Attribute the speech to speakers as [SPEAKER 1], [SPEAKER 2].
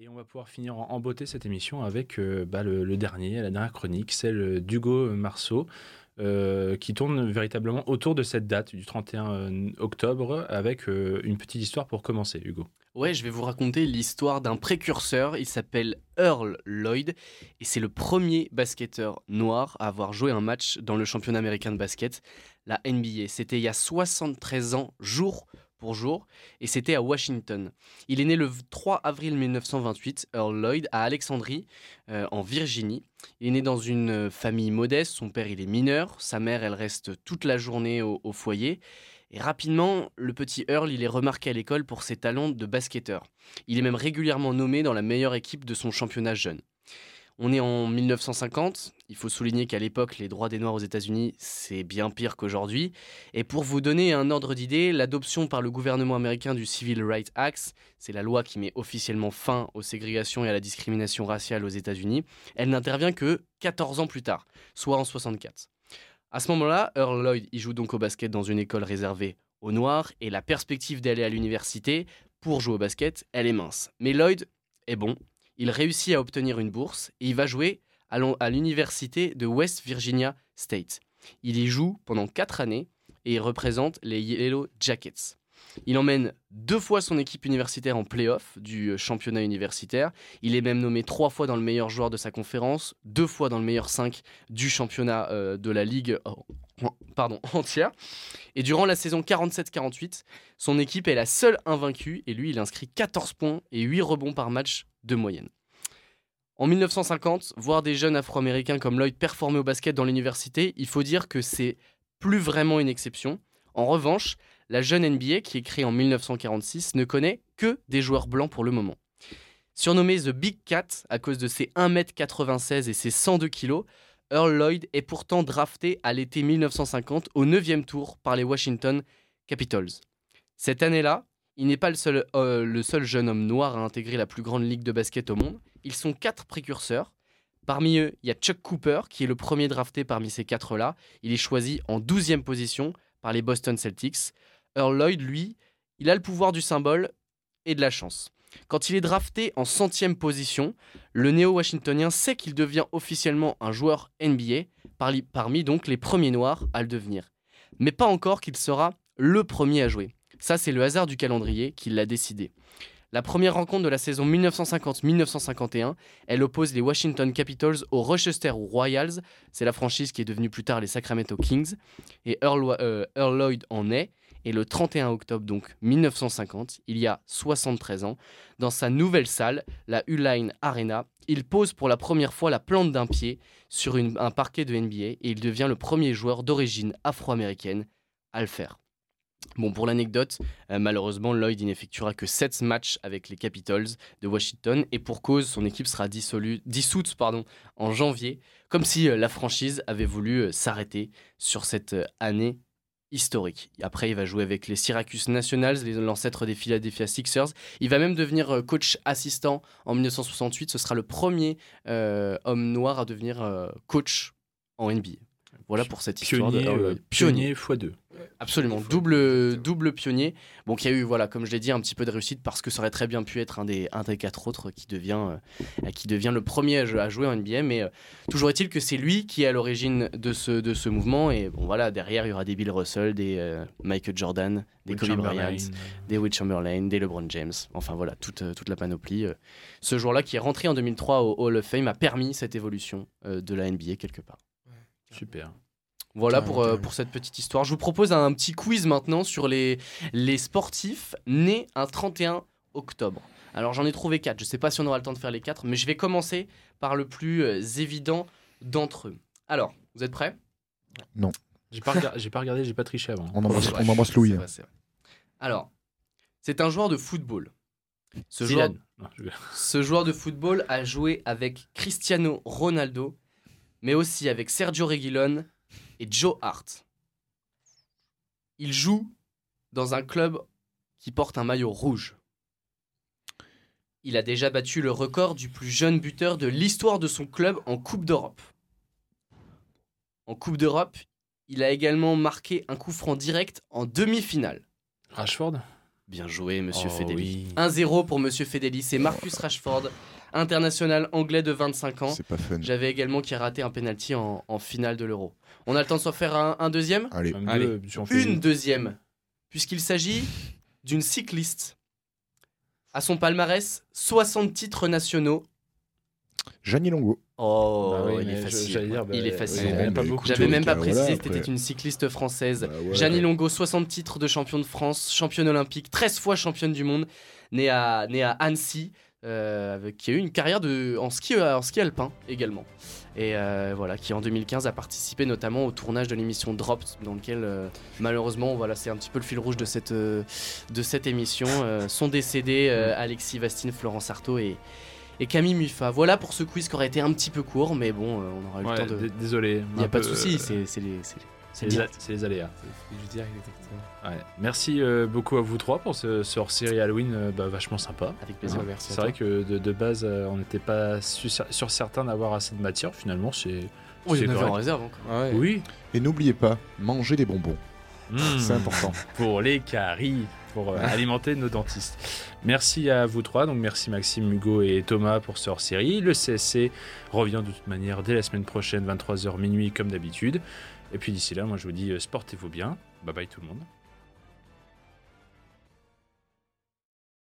[SPEAKER 1] Et on va pouvoir finir en, beauté cette émission avec euh, bah, le, dernier, la dernière chronique, celle d'Hugo Marceau, euh, qui tourne véritablement autour de cette date du 31 euh, octobre, avec une petite histoire pour commencer, Hugo.
[SPEAKER 2] Ouais, je vais vous raconter l'histoire d'un précurseur. Il s'appelle Earl Lloyd et c'est le premier basketteur noir à avoir joué un match dans le championnat américain de basket, la NBA. C'était il y a 73 ans, jour pour jour, et c'était à Washington. Il est né le 3 avril 1928, Earl Lloyd, à Alexandrie, euh, en Virginie. Il est né dans une famille modeste, son père il est mineur, sa mère elle reste toute la journée au, au foyer, et rapidement, le petit Earl il est remarqué à l'école pour ses talents de basketteur. Il est même régulièrement nommé dans la meilleure équipe de son championnat jeune. On est en 1950. Il faut souligner qu'à l'époque, les droits des Noirs aux États-Unis, c'est bien pire qu'aujourd'hui. Et pour vous donner un ordre d'idée, l'adoption par le gouvernement américain du Civil Rights Act, c'est la loi qui met officiellement fin aux ségrégations et à la discrimination raciale aux États-Unis, elle n'intervient que 14 ans plus tard, soit en 64. À ce moment-là, Earl Lloyd y joue donc au basket dans une école réservée aux Noirs et la perspective d'aller à l'université pour jouer au basket, elle est mince. Mais Lloyd est bon, il réussit à obtenir une bourse et il va jouer à l'université de West Virginia State. Il y joue pendant 4 années et il représente les Yellow Jackets. Il emmène deux fois son équipe universitaire en playoff du championnat universitaire. Il est même nommé trois fois dans le meilleur joueur de sa conférence, deux fois dans le meilleur 5 du championnat euh, de la ligue entière. Et durant la saison 47-48, son équipe est la seule invaincue et lui, il inscrit 14 points et 8 rebonds par match moyenne. En 1950, voir des jeunes afro-américains comme Lloyd performer au basket dans l'université, il faut dire que c'est plus vraiment une exception. En revanche, la jeune NBA, qui est créée en 1946, ne connaît que des joueurs blancs pour le moment. Surnommé The Big Cat à cause de ses 1m96 et ses 102 kg, Earl Lloyd est pourtant drafté à l'été 1950 au 9e tour par les Washington Capitals. Cette année-là, il n'est pas le seul, euh, le seul jeune homme noir à intégrer la plus grande ligue de basket au monde. Ils sont quatre précurseurs. Parmi eux, il y a Chuck Cooper, qui est le premier drafté parmi ces quatre-là. Il est choisi en 12e position par les Boston Celtics. Earl Lloyd, lui, il a le pouvoir du symbole et de la chance. Quand il est drafté en centième position, le néo-washingtonien sait qu'il devient officiellement un joueur NBA, parmi donc les premiers noirs à le devenir. Mais pas encore qu'il sera le premier à jouer. Ça, c'est le hasard du calendrier qui l'a décidé. La première rencontre de la saison 1950-1951, elle oppose les Washington Capitals aux Rochester Royals. C'est la franchise qui est devenue plus tard les Sacramento Kings. Et Earl, euh, Lloyd en est. Et le 31 octobre donc 1950, il y a 73 ans, dans sa nouvelle salle, la Uline Arena, il pose pour la première fois la plante d'un pied sur un parquet de NBA et il devient le premier joueur d'origine afro-américaine à le faire. Bon, pour l'anecdote, euh, malheureusement, Lloyd n'effectuera que 7 matchs avec les Capitals de Washington et pour cause, son équipe sera dissoute pardon, en janvier, comme si euh, la franchise avait voulu euh, s'arrêter sur cette année historique. Après, il va jouer avec les Syracuse Nationals, l'ancêtre des Philadelphia Sixers. Il va même devenir coach assistant en 1968. Ce sera le premier homme noir à devenir coach en NBA. Voilà pour cette histoire
[SPEAKER 1] de
[SPEAKER 2] euh,
[SPEAKER 1] pionnier x2.
[SPEAKER 2] Absolument, double, double pionnier. Bon, qui a eu, voilà, comme je l'ai dit, un petit peu de réussite parce que ça aurait très bien pu être un des, un des quatre autres qui devient, euh, qui devient le premier à, jouer en NBA. Mais euh, toujours est-il que c'est lui qui est à l'origine de ce, de ce mouvement. Et bon, voilà, derrière, il y aura des Bill Russell, des Michael Jordan, des Kobe Bryant, des Will Chamberlain, des LeBron James. Enfin, voilà, toute, toute la panoplie. Ce jour-là, qui est rentré en 2003 au Hall of Fame, a permis cette évolution de la NBA quelque part.
[SPEAKER 1] Super.
[SPEAKER 2] Voilà pour, euh, pour cette petite histoire. Je vous propose un petit quiz maintenant sur les, les sportifs nés un 31 octobre. Alors j'en ai trouvé quatre. Je ne sais pas si on aura le temps de faire les quatre, mais je vais commencer par le plus euh, évident d'entre eux. Alors, vous êtes prêts?
[SPEAKER 3] Non.
[SPEAKER 1] J'ai pas, j'ai pas regardé, j'ai pas triché avant.
[SPEAKER 3] On embrasse, Louis.
[SPEAKER 2] Alors, c'est un joueur de football. Ce joueur, ce joueur de football a joué avec Cristiano Ronaldo, mais aussi avec Sergio Reguilon et Joe Hart. Il joue dans un club qui porte un maillot rouge. Il a déjà battu le record du plus jeune buteur de l'histoire de son club en Coupe d'Europe. En Coupe d'Europe, il a également marqué un coup franc direct en demi-finale.
[SPEAKER 1] Rashford?
[SPEAKER 2] Bien joué, monsieur
[SPEAKER 1] Oh,
[SPEAKER 2] Fedeli.
[SPEAKER 1] oui.
[SPEAKER 2] 1-0 pour monsieur Fedeli. C'est Marcus Rashford, international anglais de 25 ans.
[SPEAKER 3] C'est pas fun.
[SPEAKER 2] J'avais également qui a raté un penalty en, en finale de l'Euro. On a le temps de s'en faire un, un deuxième
[SPEAKER 3] Allez,
[SPEAKER 4] Allez.
[SPEAKER 1] deux,
[SPEAKER 2] Une deuxième, puisqu'il s'agit d'une cycliste. À son palmarès, 60 titres nationaux.
[SPEAKER 3] Jeannie Longo.
[SPEAKER 2] Oh,
[SPEAKER 1] Bah oui,
[SPEAKER 2] il, est facile.
[SPEAKER 1] dire, bah,
[SPEAKER 2] il est facile.
[SPEAKER 3] Ouais,
[SPEAKER 2] J'avais même pas
[SPEAKER 3] voilà,
[SPEAKER 2] précisé,
[SPEAKER 3] après.
[SPEAKER 2] c'était une cycliste française.
[SPEAKER 3] Bah ouais.
[SPEAKER 2] Gianni Longo, 60 titres de champion de France, championne olympique, 13 fois championne du monde, née à, née à Annecy, euh, qui a eu une carrière de, en, ski, euh, en ski alpin également. Et euh, voilà, qui en 2015 a participé notamment au tournage de l'émission Dropped, dans lequel euh, malheureusement, voilà, c'est un petit peu le fil rouge de cette, de cette émission, sont décédés Alexis Vastine, Florence Artaud et, et Camille Muffa. Voilà pour ce quiz qui aurait été un petit peu court, mais bon, on aura eu
[SPEAKER 1] Ouais,
[SPEAKER 2] le temps de...
[SPEAKER 1] Désolé.
[SPEAKER 2] Il n'y a pas de souci, c'est c'est les, c'est-
[SPEAKER 1] les, aléas.
[SPEAKER 4] Je.
[SPEAKER 1] Ouais. Merci euh, beaucoup à vous trois pour ce, ce hors-série Halloween euh, bah, vachement sympa.
[SPEAKER 2] Avec plaisir.
[SPEAKER 4] Ouais, merci
[SPEAKER 1] C'est vrai que de, de base, euh, on n'était pas su- sur certains d'avoir assez de matière. Finalement, c'est.
[SPEAKER 2] Oh, il y
[SPEAKER 1] c'est
[SPEAKER 2] en avait en
[SPEAKER 1] correct.
[SPEAKER 2] réserve encore.
[SPEAKER 4] Ah ouais.
[SPEAKER 1] Oui.
[SPEAKER 3] Et n'oubliez pas, mangez des bonbons.
[SPEAKER 1] Mmh.
[SPEAKER 3] C'est important.
[SPEAKER 1] Pour les caries, pour euh, alimenter nos dentistes. Merci à vous trois. Donc, merci Maxime, Hugo et Thomas pour ce hors-série. Le CSC revient de toute manière dès la semaine prochaine, 23h minuit, comme d'habitude. Et puis d'ici là, moi je vous dis, euh, sportez-vous bien. Bye bye tout le monde.